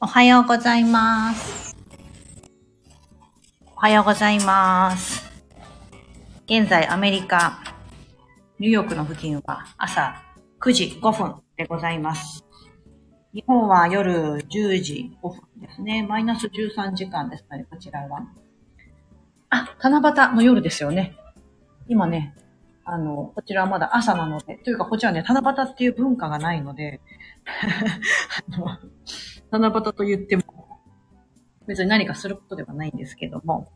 おはようございます。おはようございます。現在アメリカ、ニューヨークの付近は朝9時5分でございます。日本は夜10時5分ですね。マイナス13時間ですので、こちらは。あ、七夕の夜ですよね。今ね、あの、こちらはまだ朝なので、というかこちらね、七夕っていう文化がないので、あの七夕と言っても、別に何かすることではないんですけども、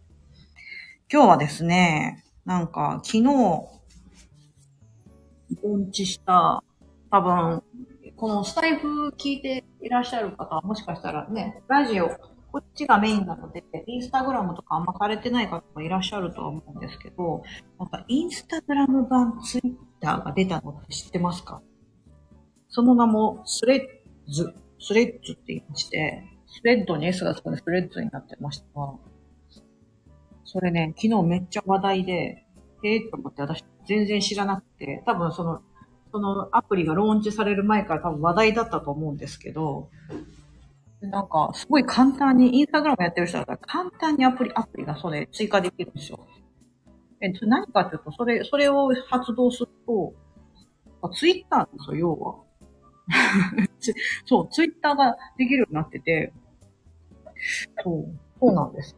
今日はですね、なんか昨日、盆地した、多分、このスタイフ聞いていらっしゃる方はもしかしたらね、ラジオ、こっちがメインなので、インスタグラムとかあんまされてない方もいらっしゃるとは思うんですけど、なんかインスタグラム版ツイッターが出たのって知ってますか？その名もスレッズ、スレッズって言いまして、スレッドに S がつくんでスレッズになってましたが、それね、昨日めっちゃ話題で、えー、と思って私全然知らなくて、多分その、そのアプリがローンチされる前から多分話題だったと思うんですけど、なんか、すごい簡単に、インスタグラムやってる人だったら簡単にアプリ、アプリがそれ追加できるんですよ。えっと、何かっていうと、それ、それを発動すると、ツイッターなんですよ、要は。つそう、ツイッターができるようになってて、そう、そうなんです。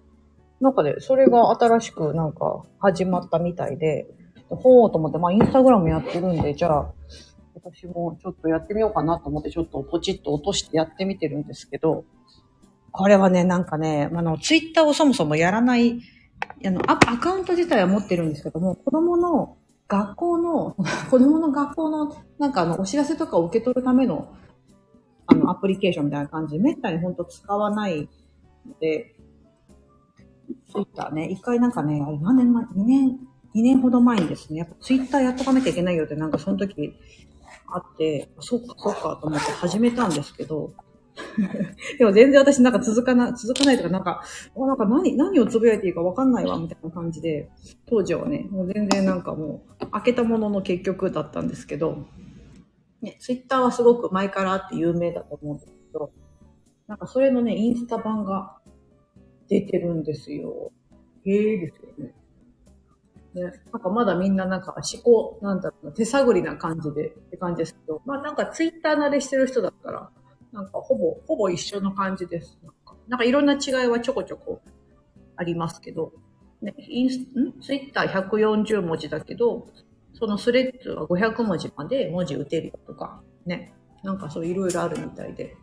なんかね、それが新しくなんか始まったみたいで、ほーと思って、まあインスタグラムやってるんで、じゃあ、私もちょっとやってみようかなと思って、ちょっとポチッと落としてやってみてるんですけど、これはね、なんかね、あの、ツイッターをそもそもやらない、あの、アカウント自体は持ってるんですけども、子供の学校の、子供の学校の、なんかあの、お知らせとかを受け取るための、の、アプリケーションみたいな感じ。で、めったにほんと使わないので、ツイッターね、一回なんかね、あれ何年前、2年、2年ほど前にですね、やっぱツイッターやっとかなきゃいけないよってなんかその時あって、そっかそっかと思って始めたんですけど、でも全然私なんか続かな、続かないとかなんか、あなんか何、何をつぶやいていいかわかんないわみたいな感じで、当時はね、もう全然なんかもう開けたものの結局だったんですけど、ね、ツイッターはすごく前からあって有名だと思うんですけど、なんかそれのね、インスタ版が出てるんですよ。へえですよね。ね、なんかまだみんななんか思考、なんだろうな、手探りな感じでって感じですけど、まあなんかツイッター慣れしてる人だったら、なんかほぼ、ほぼ一緒の感じです。なんかなんかいろんな違いはちょこちょこありますけど、ね、インス、ん？ツイッター140文字だけど、そのスレッズは500文字まで文字打てるよとか、ね、なんかそういろいろあるみたいで。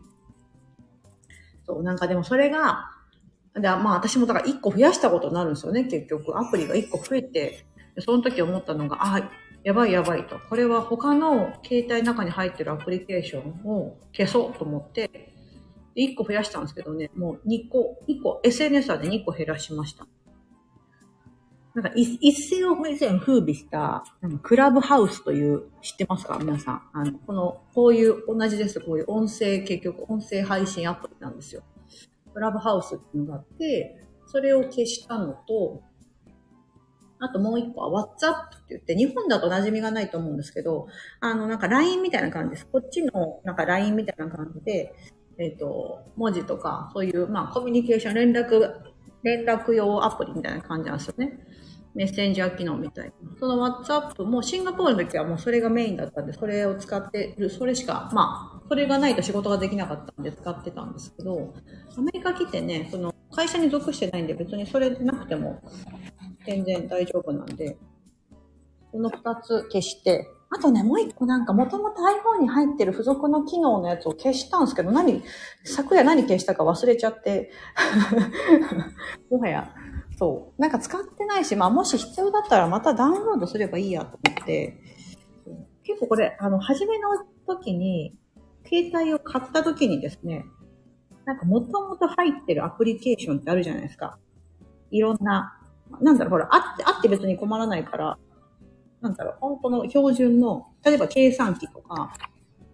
そう、なんかでもそれが、でまあ私もだから1個増やしたことになるんですよね、結局。アプリが1個増えて、その時思ったのが、あ、やばいやばいと。これは他の携帯の中に入ってるアプリケーションを消そうと思って、1個増やしたんですけどね、もう2個、2個、SNS はね、2個減らしました。なんか一、一世を以前風靡した、なんかクラブハウスという、知ってますか？皆さん。あの、この、こういう、同じです。こういう音声、結局音声配信アプリなんですよ。クラブハウスっていうのがあって、それを消したのと、あともう一個は WhatsApp って言って、日本だと馴染みがないと思うんですけど、あの、なんか LINE みたいな感じです。こっちのなんか LINE みたいな感じで、えっ、と、文字とか、そういう、まあ、コミュニケーション、連絡、連絡用アプリみたいな感じなんですよね。メッセンジャー機能みたいな。その WhatsApp もシンガポールの時はもうそれがメインだったんで、それを使ってる、それしか、まあ、それがないと仕事ができなかったんで使ってたんですけど、アメリカ来てね、その会社に属してないんで別にそれでなくても全然大丈夫なんで、この二つ消して、あとね、もう一個なんかもともと iPhone に入ってる付属の機能のやつを消したんですけど、何、昨夜何消したか忘れちゃって、もはや、そう。なんか使ってないし、まあもし必要だったらまたダウンロードすればいいやと思って、結構これ、あの、初めの時に、携帯を買った時にですね、なんかもともと入ってるアプリケーションってあるじゃないですか。いろんな、なんだろう、ほら、あって、あって別に困らないから、なんだろう、本当の標準の、例えば計算機とか、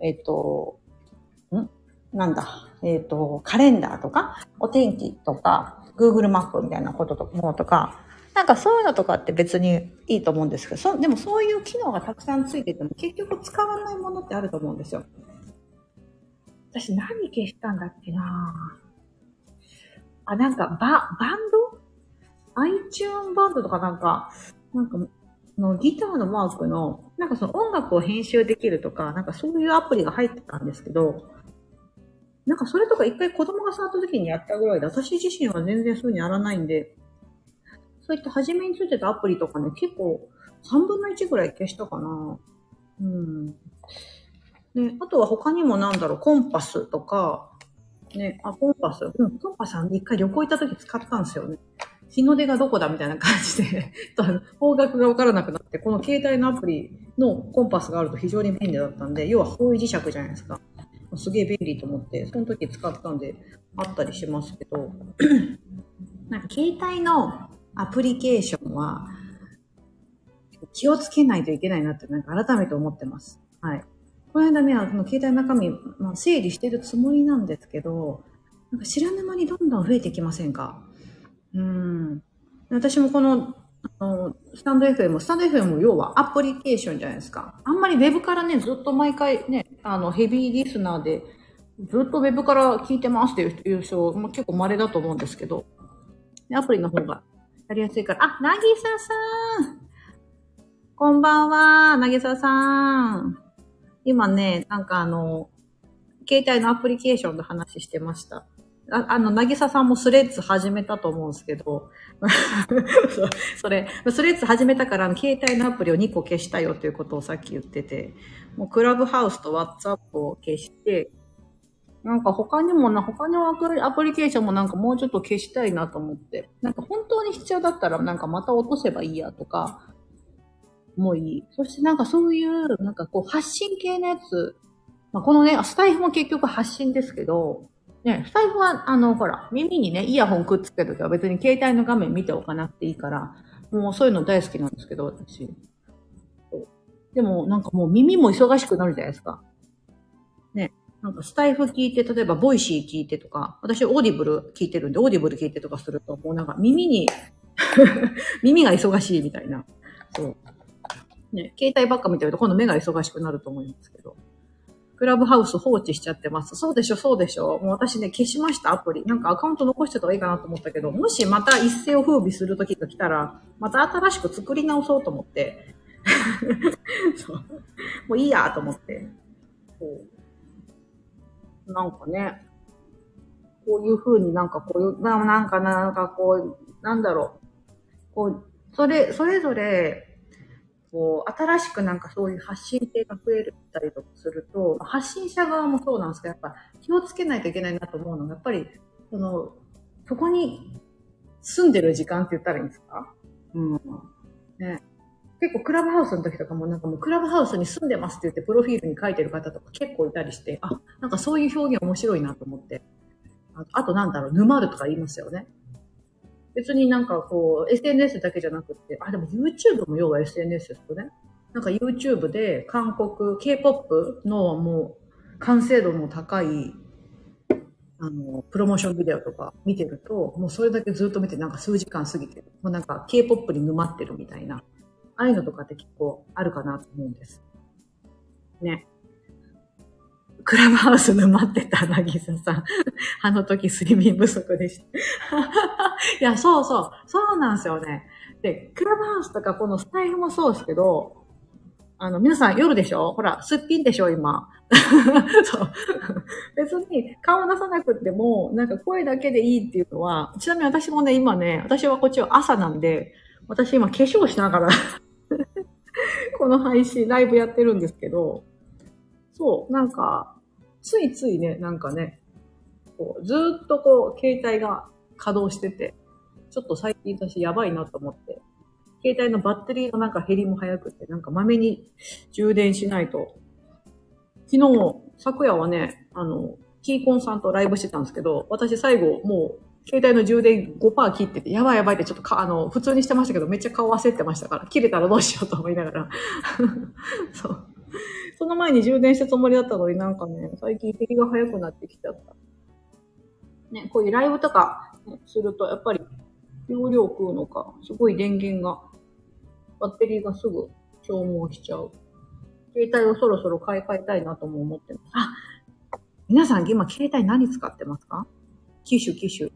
えっ、と、ん？なんだ、えっ、と、カレンダーとか、お天気とか、Google マップみたいなこととものとか、なんかそういうのとかって別にいいと思うんですけど、そでもそういう機能がたくさんついてても結局使わないものってあると思うんですよ。私何消したんだっけなあ、なんか、バ、バンド ?iTune バンドとかなんか、なんか、のギターのマークの、なんかその音楽を編集できるとか、なんかそういうアプリが入ってたんですけど、なんかそれとか一回子供が触った時にやったぐらいで、私自身は全然そういうにやらないんで、そういった初めについてたアプリとかね、結構3分の1ぐらい消したかな。うん。ね、あとは他にもなんだろう、コンパスとか、ね、あ、コンパス。うん、コンパスは一回旅行行った時使ったんですよね。日の出がどこだみたいな感じで 方角がわからなくなって、この携帯のアプリのコンパスがあると非常に便利だったんで、要は方位磁石じゃないですか。すげえ便利と思って、その時使ったんで、あったりしますけど、なんか携帯のアプリケーションは、気をつけないといけないなって、なんか改めて思ってます。はい。この間ね、この携帯の中身、まあ、整理してるつもりなんですけど、なんか知らぬ間にどんどん増えてきませんか？うん。私もこの、あの、スタンド FM、スタンド FM も要はアプリケーションじゃないですか。あんまりウェブからね、ずっと毎回ね、あの、ヘビーリスナーで、ずっとウェブから聞いてますっていう人、まあ、結構稀だと思うんですけど、アプリの方がやりやすいから。あ、なぎささんこんばんは、なぎささん。今ね、なんかあの、携帯のアプリケーションの話してました。ああの、なぎささんもスレッズ始めたと思うんですけど、それ、スレッズ始めたから、携帯のアプリを2個消したよということをさっき言ってて、もうクラブハウスと WhatsApp を消して、なんか他にもな、他のアプリケーションもなんかもうちょっと消したいなと思って。なんか本当に必要だったらなんかまた落とせばいいやとか、もういい。そしてなんかそういう、なんかこう発信系のやつ、まあ、このね、スタエフも結局発信ですけど、ね、スタエフは、あの、ほら、耳にね、イヤホンくっつけるときは別に携帯の画面見ておかなくていいから、もうそういうの大好きなんですけど、私。でも、なんかもう耳も忙しくなるじゃないですか。ね。なんかスタエフ聞いて、例えば Voicy 聞いてとか、私 Audible 聞いてるんで、 Audible 聞いてとかすると、もうなんか耳に 耳が忙しいみたいな。そう。ね、携帯ばっか見てると今度目が忙しくなると思いますけど。クラブハウス放置しちゃってます。そうでしょ、そうでしょ。もう私ね、消しました、アプリ。なんかアカウント残してた方がいいかなと思ったけど、もしまた一世を風靡する時が来たら、また新しく作り直そうと思って。そう。もういいやと思って。そう。なんかね、こういう風になんかこういう、なんかなんかこう、なんだろう。こう、それ、それぞれ、こう、新しくなんかそういう発信系が増えたりとかすると、発信者側もそうなんですけど、やっぱ気をつけないといけないなと思うのが、やっぱり、その、そこに住んでる時間って言ったらいいんですか？うん。ね。結構クラブハウスの時とかもなんかもうクラブハウスに住んでますって言ってプロフィールに書いてる方とか結構いたりして、あ、なんかそういう表現面白いなと思って。ああとなんだろう、沼るとか言いますよね。別になんかこう、SNS だけじゃなくて、あ、でも YouTube も要は SNS ですよね。なんか YouTube で韓国、K-POP のもう完成度の高い、あの、プロモーションビデオとか見てると、もうそれだけずっと見てなんか数時間過ぎてる。もうなんか K-POP に沼ってるみたいな。ああいうのとかって結構あるかなと思うんです。ね。クラブハウス沼ってた、なぎささん。あの時睡眠不足でした。いや、そうそう。そうなんですよね。で、クラブハウスとかこのスタイルもそうですけど、あの、皆さん夜でしょ？ほら、すっぴんでしょ今。そう。別に顔出さなくても、なんか声だけでいいっていうのは、ちなみに私もね、今ね、私はこっちは朝なんで、私今化粧しながらこの配信、ライブやってるんですけど、そう、なんか、ついついね、なんかね、こうずっとこう、携帯が稼働してて、ちょっと最近私やばいなと思って、携帯のバッテリーのなんか減りも早くて、なんかまめに充電しないと。昨日、昨夜はね、あの、キーコンさんとライブしてたんですけど、私最後もう、携帯の充電5%切ってて、やばいやばいってちょっとか、あの、普通にしてましたけど、めっちゃ顔焦ってましたから、切れたらどうしようと思いながら。そう。その前に充電したつもりだったのになんかね、最近減りが早くなってきちゃった。ね、こういうライブとか、ね、すると、やっぱり、容量食うのか、すごい電源が、バッテリーがすぐ消耗しちゃう。携帯をそろそろ買い替えたいなとも思ってます。あ、皆さん今携帯何使ってますか？機種機種。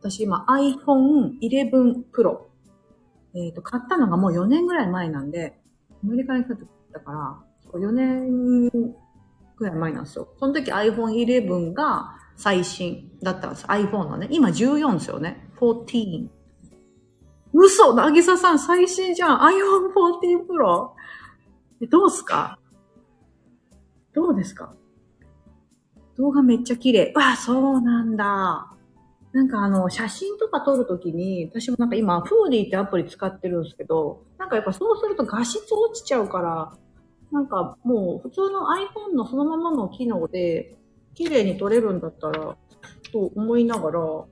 私今 iPhone 11 Pro。えっ、と、買ったのがもう4年ぐらい前なんで、アメリカに来たから、4年ぐらい前なんですよ。その時 iPhone 11が最新だったんです。iPhone のね。今14ですよね。14。嘘なぎささん最新じゃん !iPhone 14 Pro? どうすか？どうですか？動画めっちゃ綺麗。わあ、そうなんだ。なんかあの、写真とか撮るときに、私もなんか今、フーディーってアプリ使ってるんですけど、なんかやっぱそうすると画質落ちちゃうから、なんかもう普通の iPhone のそのままの機能で、綺麗に撮れるんだったら、と思いながら、わ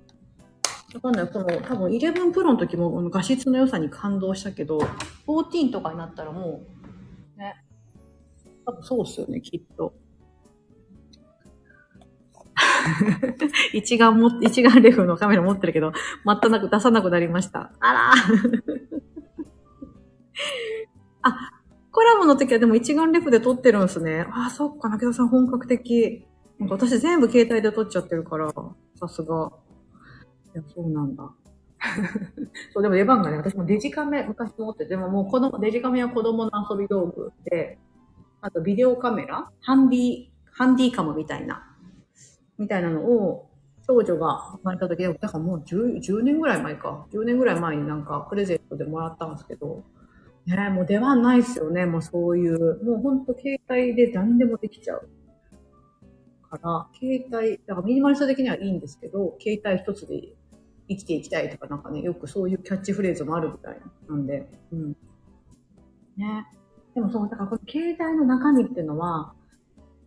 かんない。この、多分11 Pro の時も画質の良さに感動したけど、14とかになったらもう、ね。多分そうっすよね、きっと。一眼も、一眼レフのカメラ持ってるけど、全く出さなくなりました。あら あ、コラボの時はでも一眼レフで撮ってるんですね。ああ、そっか、中田さん本格的。なんか私全部携帯で撮っちゃってるから、さすが。いや、そうなんだ。そう、でも出番がね、私もデジカメ昔持ってて、でももう子供、デジカメは子供の遊び道具で、あとビデオカメラハンディ、ハンディカムみたいなみたいなのを、長女が生まれた時、だからもう 10, 10年ぐらい前か。10年ぐらい前になんかプレゼントでもらったんですけど、ねもう出番ないっすよね。もうそういう。もうほんと携帯で何でもできちゃう。から、携帯、だからミニマリスト的にはいいんですけど、携帯一つで生きていきたいとかなんかね、よくそういうキャッチフレーズもあるみたいなんで、うん。ね。でもそう、だからこの携帯の中身っていうのは、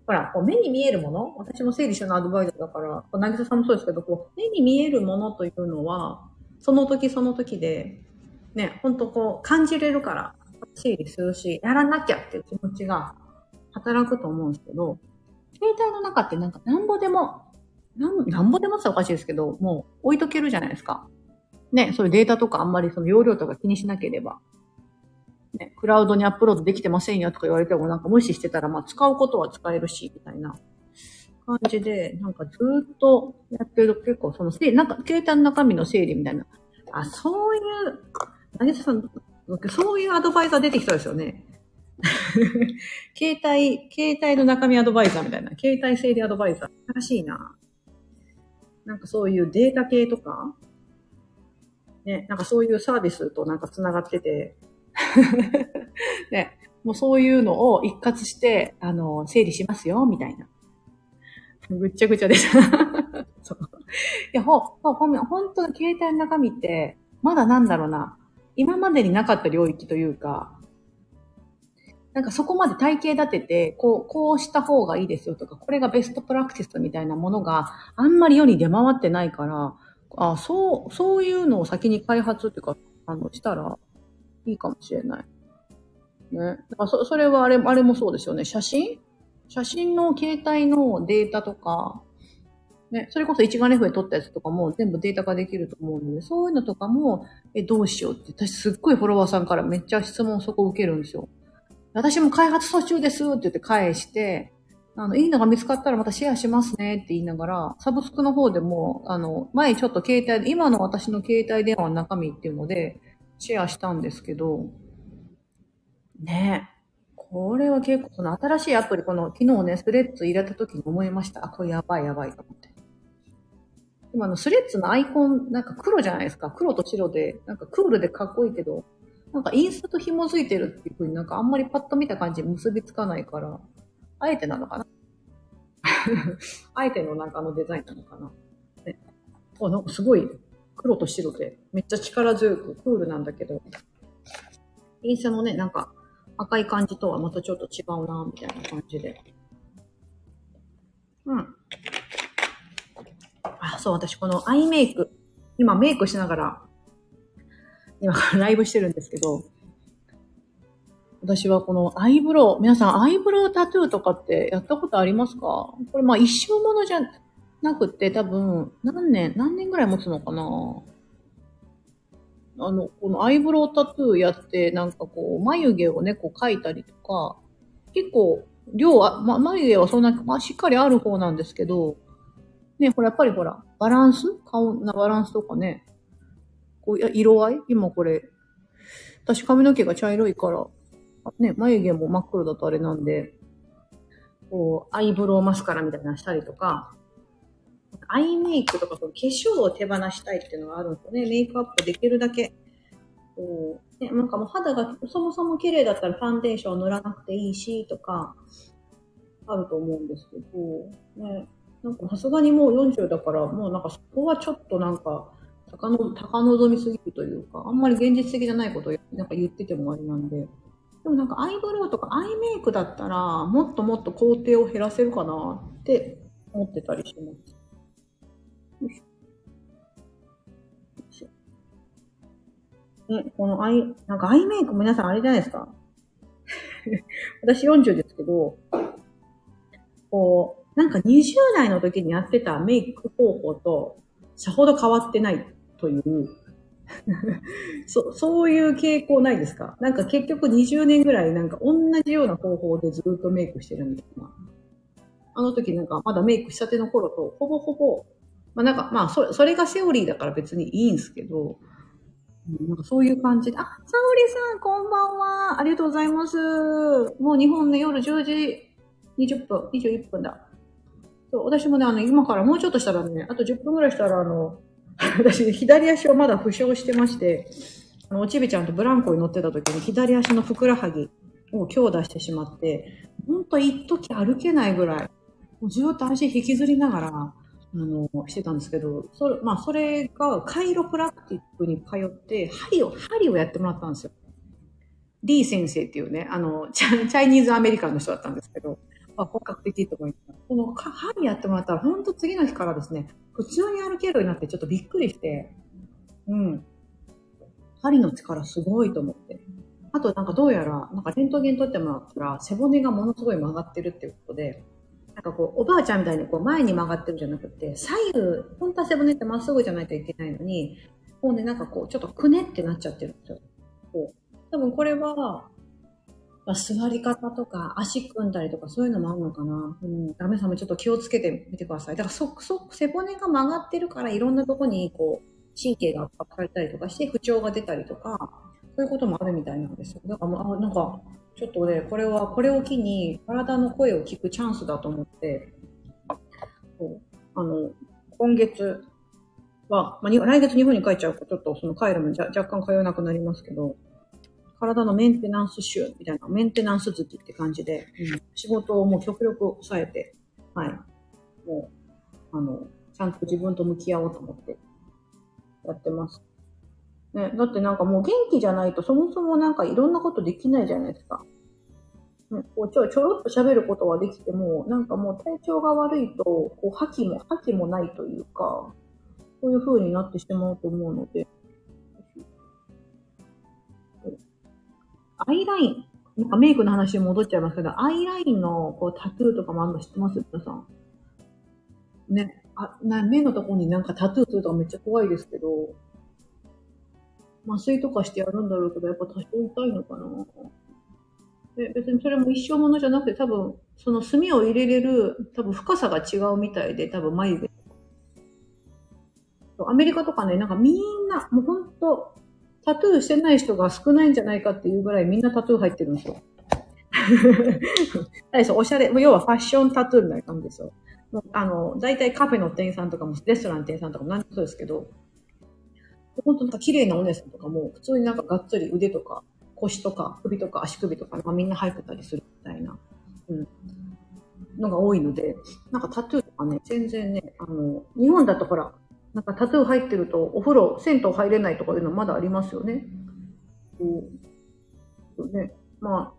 ほら、こう目に見えるもの私も整理収納アドバイザーだから、なぎささんもそうですけど、こう、目に見えるものというのは、その時その時で、ね、ほんとこう、感じれるから、整理するし、やらなきゃっていう気持ちが働くと思うんですけど、携帯の中ってなんかなんぼでも、なん、なんぼでもっておかしいですけど、もう置いとけるじゃないですか。ね、そういうデータとかあんまりその容量とか気にしなければ。ね、クラウドにアップロードできてませんよとか言われてもなんか無視してたら、まあ使うことは使えるし、みたいな感じで、なんかずっとやってると結構その、なんか携帯の中身の整理みたいな。あ、そういう、何さん、そういうアドバイザー出てきたですよね。携帯、携帯の中身アドバイザーみたいな。携帯整理アドバイザー。新しいな。なんかそういうデータ系とか、ね、なんかそういうサービスとなんか繋がってて、ね、もうそういうのを一括して、あの、整理しますよ、みたいな。ぐっちゃぐちゃでした。そう。いや、ほ、ほ、ほん、本当の携帯の中身って、まだなんだろうな、今までになかった領域というか、なんかそこまで体系立てて、こう、こうした方がいいですよとか、これがベストプラクティスみたいなものがあんまり世に出回ってないから、あそう、そういうのを先に開発っていうか、あの、したら、いいかもしれない。ね。だかそそれはあれ、あれもそうですよね。写真？写真の携帯のデータとか、ね、それこそ一眼レフで撮ったやつとかも全部データ化できると思うので、そういうのとかも、え、どうしようって、私すっごいフォロワーさんからめっちゃ質問そこ受けるんですよ。私も開発途中ですって言って返して、あの、いいのが見つかったらまたシェアしますねって言いながら、サブスクの方でも、あの、前ちょっと携帯、今の私の携帯電話の中身っていうので、シェアしたんですけど、ねこれは結構、その新しいアプリ、この昨日ね、スレッズ入れた時に思いました。あ、これやばいやばいと思って。今のスレッズのアイコン、なんか黒じゃないですか。黒と白で、なんかクールでかっこいいけど、なんかインスタと紐づいてるっていう風になんかあんまりパッと見た感じ結びつかないから、あえてなのかな あえてのなんかあのデザインなのかな。ね、あ、なんかすごい黒と白で、めっちゃ力強くクールなんだけど、インスタのね、なんか赤い感じとはまたちょっと違うな、みたいな感じで。うん。あ、そう、私このアイメイク、今メイクしながら、今 ライブしてるんですけど、私はこのアイブロウ、皆さんアイブロウタトゥーとかってやったことありますか？これまあ一生ものじゃなくて多分何年、何年ぐらい持つのかな？あの、このアイブロウタトゥーやって、なんかこう、眉毛をね、こう描いたりとか、結構、量は、ま、眉毛はそんな、まあ、しっかりある方なんですけど、ね、これやっぱりほら、バランス？顔なバランスとかね、こう、いや色合い？今これ、私髪の毛が茶色いから、ね、眉毛も真っ黒だとあれなんで、こう、アイブロウマスカラみたいなしたりとか、アイメイクとか、その化粧を手放したいっていうのがあるんですよね。メイクアップできるだけ。こう、ね、なんかもう肌がそもそも綺麗だったらファンデーションを塗らなくていいし、とか、あると思うんですけど、ね、なんかさすがにもう40だから、もうなんかそこはちょっとなんか、高の、高望みすぎるというか、あんまり現実的じゃないことをなんか言っててもあれなんで。でもなんかアイブロウとかアイメイクだったら、もっともっと工程を減らせるかなって思ってたりします。ね、このアイ、なんかアイメイク皆さんあれじゃないですか？私40ですけど、こう、なんか20代の時にやってたメイク方法と、さほど変わってないという そ、そういう傾向ないですか？なんか結局20年ぐらいなんか同じような方法でずっとメイクしてるみたいな。あの時なんかまだメイクしたての頃とほぼほぼ、まあなんかまあそそれがセオリーだから別にいいんですけど、なんかそういう感じで、あ、サオリさんこんばんは。ありがとうございます。もう日本ね夜10時20分、21分だ。そう私もね、あの今からもうちょっとしたらね、あと10分ぐらいしたらあの、私、左足をまだ負傷してまして、あの、おちびちゃんとブランコに乗ってた時に左足のふくらはぎを強打してしまって、ほんと一時歩けないぐらい、もうずっと足引きずりながら、あの、してたんですけど、それ、まあ、それが、カイロプラクティックに通って、針を、針をやってもらったんですよ。リー先生っていうね、あの、チャイニーズアメリカンの人だったんですけど、あ、本格的と思います。この針やってもらったら、本当次の日からですね、普通に歩けるようになってちょっとびっくりして、うん。針の力すごいと思って。あとなんかどうやら、なんかレントゲン取ってもらったら、背骨がものすごい曲がってるっていうことで、なんかこう、おばあちゃんみたいにこう前に曲がってるんじゃなくて、左右、本当は背骨ってまっすぐじゃないといけないのに、もうね、なんかこう、ちょっとくねってなっちゃってるんですよ。こう。多分これは、座り方とか足組んだりとかそういうのもあるのかな。うん。ダメさんもちょっと気をつけてみてください。だからそく、そく、背骨が曲がってるからいろんなとこにこう、神経が圧迫されたりとかして不調が出たりとか、そういうこともあるみたいなんですよ。だからもう、あ、なんか、ちょっとね、これは、これを機に体の声を聞くチャンスだと思って、そうあの、今月は、まあ、来月日本に帰っちゃうと、ちょっとその帰るも若干通えなくなりますけど、体のメンテナンス週みたいな、メンテナンス月って感じで、うん、仕事をもう極力抑えて、はい。もう、あの、ちゃんと自分と向き合おうと思ってやってます。ね、だってなんかもう元気じゃないとそもそもなんかいろんなことできないじゃないですか。ね、こうちょちょろっと喋ることはできても、なんかもう体調が悪いと、こう、覇気も、覇気もないというか、そういう風になってしまうと思うので、アイライン、なんかメイクの話に戻っちゃいますけど、アイラインのこうタトゥーとかもあるの知ってます？皆さん。ね。あ、な、目のところになんかタトゥーするとかめっちゃ怖いですけど、麻酔とかしてやるんだろうけど、やっぱ多少痛いのかな。で別にそれも一生ものじゃなくて、多分、その墨を入れれる、多分深さが違うみたいで、多分眉毛。アメリカとかね、なんかみんな、もうほんと、タトゥーしてない人が少ないんじゃないかっていうぐらいみんなタトゥー入ってるんですよ。何おしゃれ、要はファッションタトゥーみたいな感じですよ。あの、大体カフェの店員さんとかも、レストランの店員さんとかも何でもそうですけど、本当なんか綺麗なお姉さんとかも、普通になんかがっつり腕とか腰とか首とか足首とか、まあ、みんな入ってたりするみたいな、うん、のが多いので、なんかタトゥーとかね、全然ね、あの、日本だとほら、なんかタトゥー入ってるとお風呂、銭湯入れないとかいうのまだありますよね。うん。ね。ま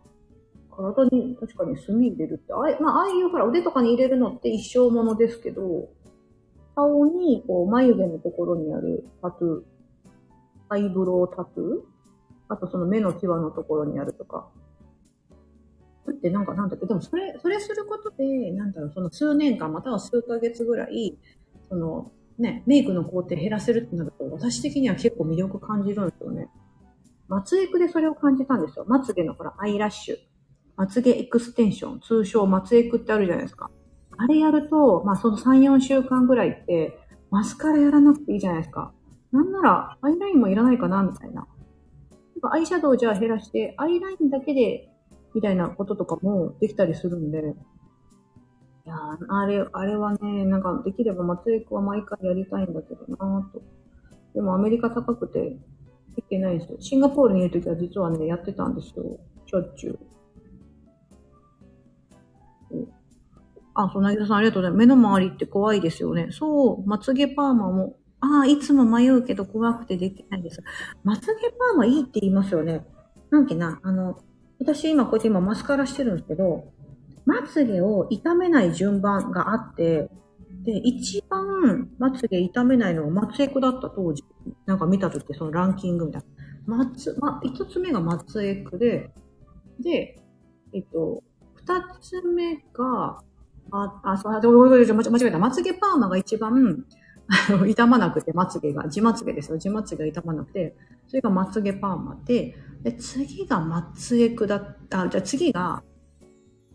あ、体に確かに墨入れるって、ああ,、まあ、ああいうほら腕とかに入れるのって一生ものですけど、顔にこう眉毛のところにあるタトゥー、アイブロウタトゥーあとその目の際のところにあるとか。ってなんかなんだっけ、でもそれ、それすることで、なんだろう、その数年間または数ヶ月ぐらい、そのね、メイクの工程減らせるってなると、私的には結構魅力感じるんですよね。まつエクでそれを感じたんですよ。まつげのほら、アイラッシュ。まつげエクステンション、通称まつエクってあるじゃないですか。あれやると、まあその3、4週間ぐらいって、マスカラやらなくていいじゃないですか。なんなら、アイラインもいらないかな、みたいな。アイシャドウじゃあ減らして、アイラインだけで、みたいなこととかもできたりするんで、いやあれ、あれはね、なんかできれば松江区は毎回やりたいんだけどなぁと。でもアメリカ高くて、いけないんですよ。シンガポールにいるときは実はね、やってたんですよ。しょっちゅう。あ、そう、なぎさんありがとうございます。目の周りって怖いですよね。そう、まつげパーマも、ああ、いつも迷うけど怖くてできないです。まつげパーマいいって言いますよね。なんけな、あの、私今こうやって今マスカラしてるんですけど、まつげを傷めない順番があって、で、一番まつげ傷めないのが松江区だった当時。なんか見たときそのランキングみたいな。松、ま、一つ目が松江区で、で、えっと、二つ目が、あ、あ、そう、間違えた。まつげパーマが一番、あの、傷まなくて、まつげが、地まつげですよ。地まつげが傷まなくて、それがまつげパーマで、で、次が松江区だった、あじゃ次が、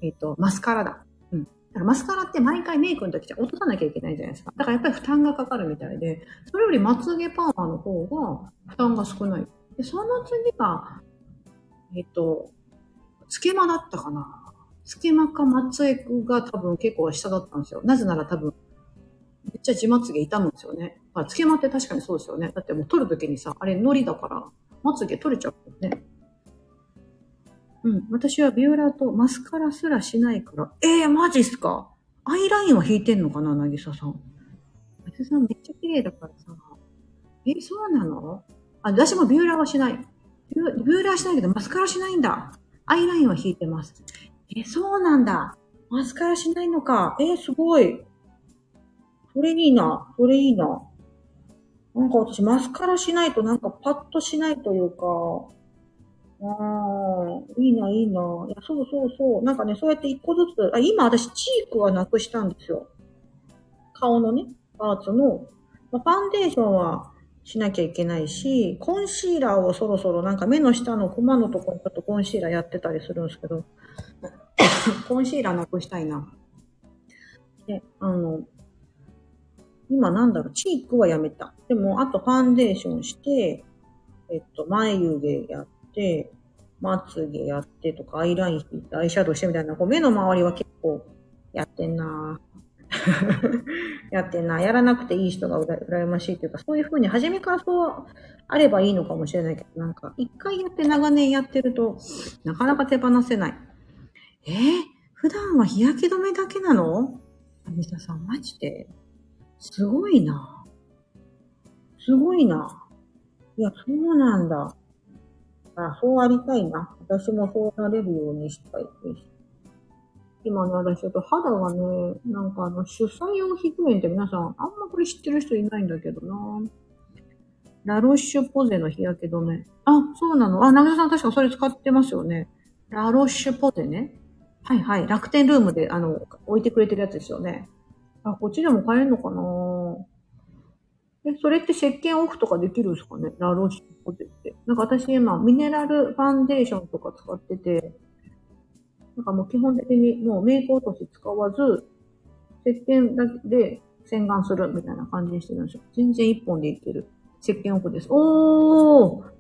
えっ、と、マスカラだ。うん。だからマスカラって毎回メイクの時じゃ落とさなきゃいけないじゃないですか。だからやっぱり負担がかかるみたいで、それよりまつげパーマの方が負担が少ない。で、その次が、えっ、と、つけまだったかな。つけまか松江区が多分結構下だったんですよ。なぜなら多分、めっちゃ地まつげ痛むんですよね。まあ、つけまって確かにそうですよね。だってもう取るときにさ、あれノリだから、まつげ取れちゃうもんね。うん。私はビューラーとマスカラすらしないから。ええー、マジっすか？アイラインは引いてんのかななぎささん。なぎささんめっちゃ綺麗だからさ。えー、そうなの？あ、私もビューラーはしない。ビューラーしないけどマスカラしないんだ。アイラインは引いてます。え、そうなんだ。マスカラしないのか。えすごい。それいいな。それいいな。なんか私、マスカラしないとなんかパッとしないというか、ああ、いいな、いいな。いや、そうそうそう。なんかね、そうやって一個ずつ、あ、今私、チークはなくしたんですよ。顔のね、パーツの。まあ、ファンデーションはしなきゃいけないし、コンシーラーをそろそろなんか目の下のクマのところにちょっとコンシーラーやってたりするんですけど、コンシーラーなくしたいな。で、あの、今なんだろう、チークはやめた。でも、あとファンデーションして、えっと、眉毛やって、まつげやってとか、アイライン引いて、アイシャドウしてみたいな、こう目の周りは結構やってんな やってんな。やらなくていい人がうら羨ましいというか、そういう風に初めからそうあればいいのかもしれないけど、なんか、一回やって長年やってると、なかなか手放せない。えー、普段は日焼け止めだけなの？アミサさん、マジで？すごいな。すごいな。いや、そうなんだ。あ、そうありたいな。私もそうなれるようにしたいです。今ね、私ちょっと肌がね、なんかあの、主催用皮膚炎って皆さん、あんまこれ知ってる人いないんだけどな。ラロッシュポゼの日焼け止め。あ、そうなのあ、長田さん確かそれ使ってますよね。ラロッシュポゼね。はいはい。楽天ルームで、あの、置いてくれてるやつですよね。あ、こっちでも買えるのかなえ、それって石鹸オフとかできるんですかね？ラロッシュポテって。なんか私今、ミネラルファンデーションとか使ってて、なんかもう基本的にもうメイク落とし使わず、石鹸だけで洗顔するみたいな感じにしてるんですよ。全然一本でいける。石鹸オフです。おー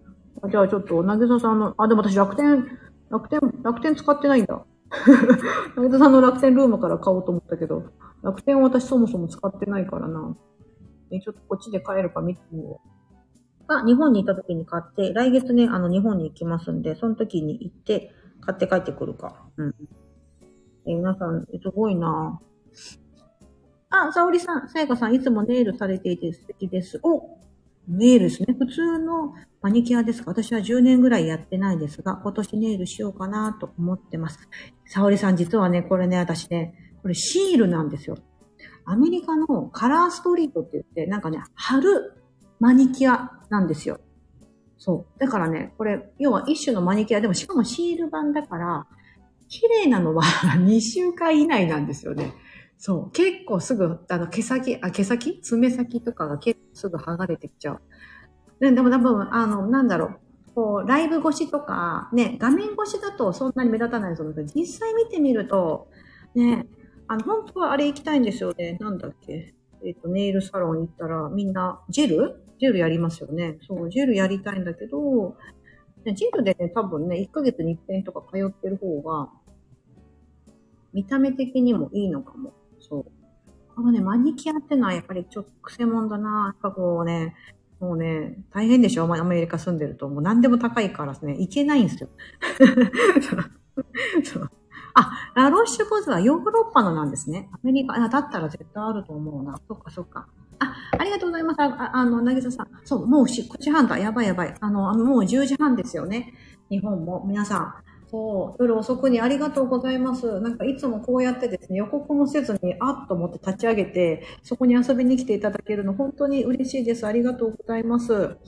じゃあちょっと、なぎささんの、あ、でも私楽天、楽天、楽天使ってないんだ。なぎささんの楽天ルームから買おうと思ったけど、楽天は私そもそも使ってないからな。え、ちょっとこっちで買えるか見てみよう。あ、日本に行った時に買って、来月ね、あの、日本に行きますんで、その時に行って、買って帰ってくるか。うん。え、皆さん、すごいなあ、沙織さん、さやかさん、いつもネイルされていて素敵です。おネイルですね。普通のマニキュアですか私は10年ぐらいやってないですが、今年ネイルしようかなと思ってます。沙織さん、実はね、これね、私ね、これシールなんですよ。アメリカのカラーストリートって言って、なんかね、貼るマニキュアなんですよ。そう。だからね、これ、要は一種のマニキュアでも、しかもシール版だから、綺麗なのは 2週間以内なんですよね。そう。結構すぐ、あの、毛先、あ、毛先？爪先とかが結構すぐ剥がれてきちゃう。ででも多分、あの、なんだろう。こう、ライブ越しとか、ね、画面越しだとそんなに目立たないと思うけど、実際見てみると、ね、あの、本当はあれ行きたいんですよね。なんだっけ。えっ、と、ネイルサロン行ったら、みんな、ジェル？ジェルやりますよね。そう、ジェルやりたいんだけど、ジェルでね、多分ね、1ヶ月に1遍とか通ってる方が、見た目的にもいいのかも。そう。このね、マニキュアってのはやっぱりちょっと癖もんだな。やっぱこうね、もうね、大変でしょアメリカ住んでると。もう何でも高いからね、行けないんですよ。そう あ、ラロッシュポーズはヨーロッパのなんですね。アメリカ、あ、だったら絶対あると思うな。そっかそっか。あ、ありがとうございます。あ、あの、なぎささん。そう、もう9時半だ。やばいやばい。あの、もう10時半ですよね。日本も。皆さん。そう、夜遅くにありがとうございます。なんかいつもこうやってですね、予告もせずに、あっと思って立ち上げて、そこに遊びに来ていただけるの本当に嬉しいです。ありがとうございます。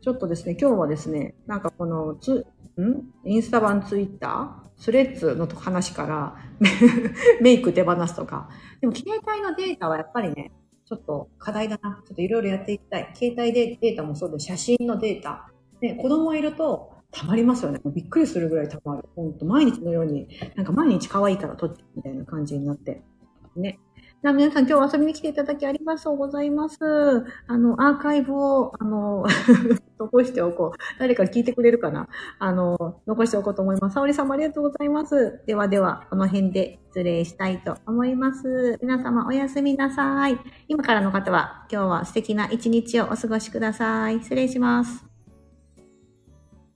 ちょっとですね、今日はですね、なんかこのつ、ん？インスタ版ツイッタースレッズの話から メイク手放すとか。でも携帯のデータはやっぱりね、ちょっと課題だな。ちょっといろいろやっていきたい。携帯でデータもそうで、写真のデータ。ね、子供いると、溜まりますよね。びっくりするぐらいたまる。ほんと、毎日のように、なんか毎日可愛いから撮ってみたいな感じになって。ね。じゃ皆さん今日遊びに来ていただきありがとうございます。あの、アーカイブを、あの、残しておこう。誰か聞いてくれるかな？あの、残しておこうと思います。沙織さんもありがとうございます。ではでは、この辺で失礼したいと思います。皆様おやすみなさい。今からの方は、今日は素敵な一日をお過ごしください。失礼します。